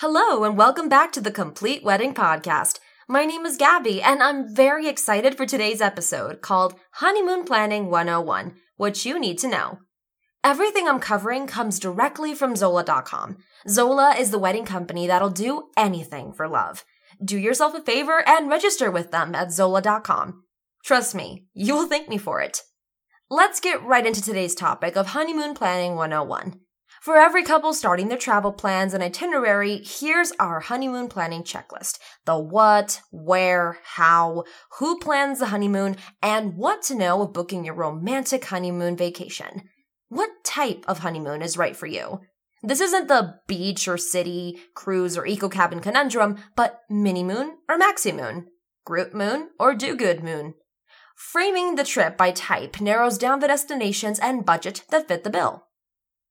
Hello, and welcome back to the Complete Wedding Podcast. My name is Gabby, and I'm very excited for today's episode called Honeymoon Planning 101 What You Need to Know. Everything I'm covering comes directly from Zola.com. Zola is the wedding company that'll do anything for love. Do yourself a favor and register with them at Zola.com. Trust me, you will thank me for it. Let's get right into today's topic of Honeymoon Planning 101. For every couple starting their travel plans and itinerary, here's our honeymoon planning checklist. The what, where, how, who plans the honeymoon, and what to know of booking your romantic honeymoon vacation. What type of honeymoon is right for you? This isn't the beach or city, cruise or eco cabin conundrum, but mini moon or maxi moon, group moon or do good moon. Framing the trip by type narrows down the destinations and budget that fit the bill.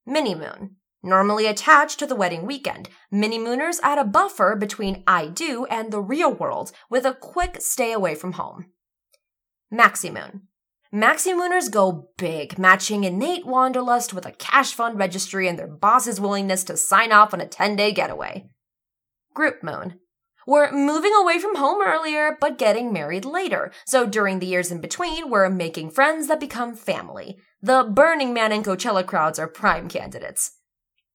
Mini moon. Normally attached to the wedding weekend, mini mooners add a buffer between I do and the real world with a quick stay away from home. Maxi moon. Maxi mooners go big, matching innate wanderlust with a cash fund registry and their boss's willingness to sign off on a 10 day getaway. Group moon. We're moving away from home earlier, but getting married later. So during the years in between, we're making friends that become family. The Burning Man and Coachella crowds are prime candidates.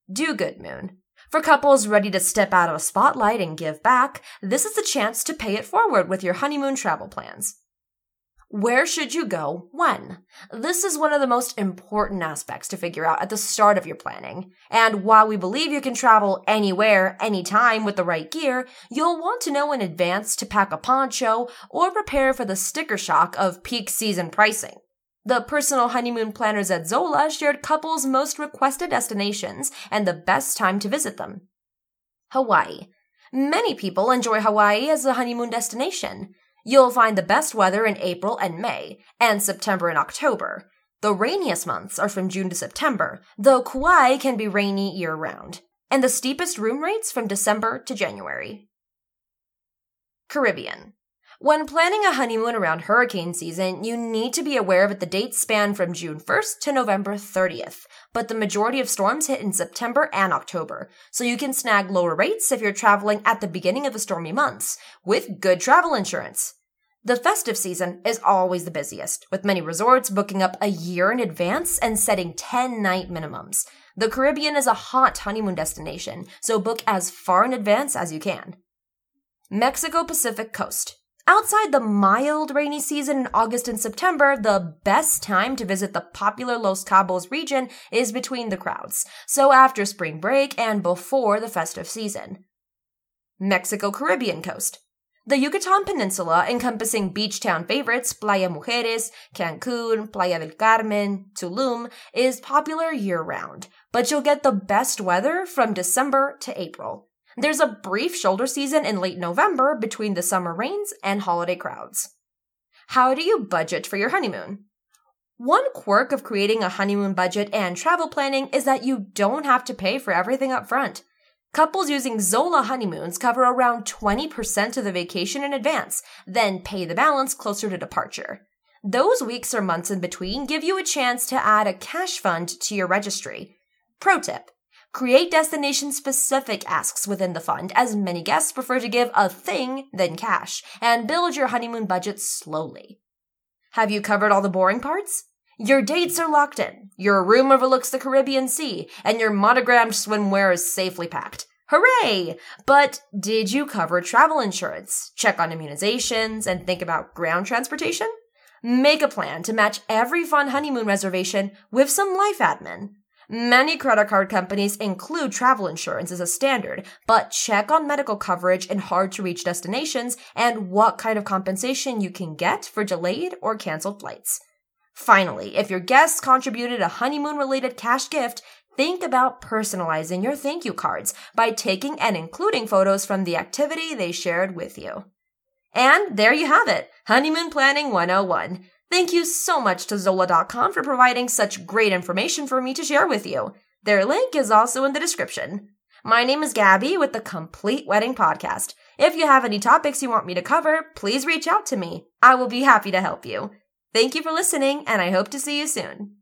Do Good Moon. For couples ready to step out of a spotlight and give back, this is the chance to pay it forward with your honeymoon travel plans. Where should you go when? This is one of the most important aspects to figure out at the start of your planning. And while we believe you can travel anywhere, anytime with the right gear, you'll want to know in advance to pack a poncho or prepare for the sticker shock of peak season pricing. The personal honeymoon planners at Zola shared couples' most requested destinations and the best time to visit them. Hawaii. Many people enjoy Hawaii as a honeymoon destination. You'll find the best weather in April and May, and September and October. The rainiest months are from June to September, though Kauai can be rainy year round, and the steepest room rates from December to January. Caribbean. When planning a honeymoon around hurricane season, you need to be aware that the dates span from June 1st to November 30th, but the majority of storms hit in September and October, so you can snag lower rates if you're traveling at the beginning of the stormy months, with good travel insurance. The festive season is always the busiest, with many resorts booking up a year in advance and setting 10 night minimums. The Caribbean is a hot honeymoon destination, so book as far in advance as you can. Mexico Pacific Coast. Outside the mild rainy season in August and September, the best time to visit the popular Los Cabos region is between the crowds, so after spring break and before the festive season. Mexico Caribbean coast. The Yucatan Peninsula, encompassing beach town favorites Playa Mujeres, Cancun, Playa del Carmen, Tulum, is popular year round, but you'll get the best weather from December to April. There's a brief shoulder season in late November between the summer rains and holiday crowds. How do you budget for your honeymoon? One quirk of creating a honeymoon budget and travel planning is that you don't have to pay for everything up front. Couples using Zola honeymoons cover around 20% of the vacation in advance, then pay the balance closer to departure. Those weeks or months in between give you a chance to add a cash fund to your registry. Pro tip Create destination specific asks within the fund, as many guests prefer to give a thing than cash, and build your honeymoon budget slowly. Have you covered all the boring parts? Your dates are locked in, your room overlooks the Caribbean Sea, and your monogrammed swimwear is safely packed. Hooray! But did you cover travel insurance, check on immunizations, and think about ground transportation? Make a plan to match every fun honeymoon reservation with some life admin. Many credit card companies include travel insurance as a standard, but check on medical coverage in hard to reach destinations and what kind of compensation you can get for delayed or canceled flights. Finally, if your guests contributed a honeymoon related cash gift, think about personalizing your thank you cards by taking and including photos from the activity they shared with you. And there you have it, Honeymoon Planning 101. Thank you so much to Zola.com for providing such great information for me to share with you. Their link is also in the description. My name is Gabby with the Complete Wedding Podcast. If you have any topics you want me to cover, please reach out to me. I will be happy to help you. Thank you for listening, and I hope to see you soon.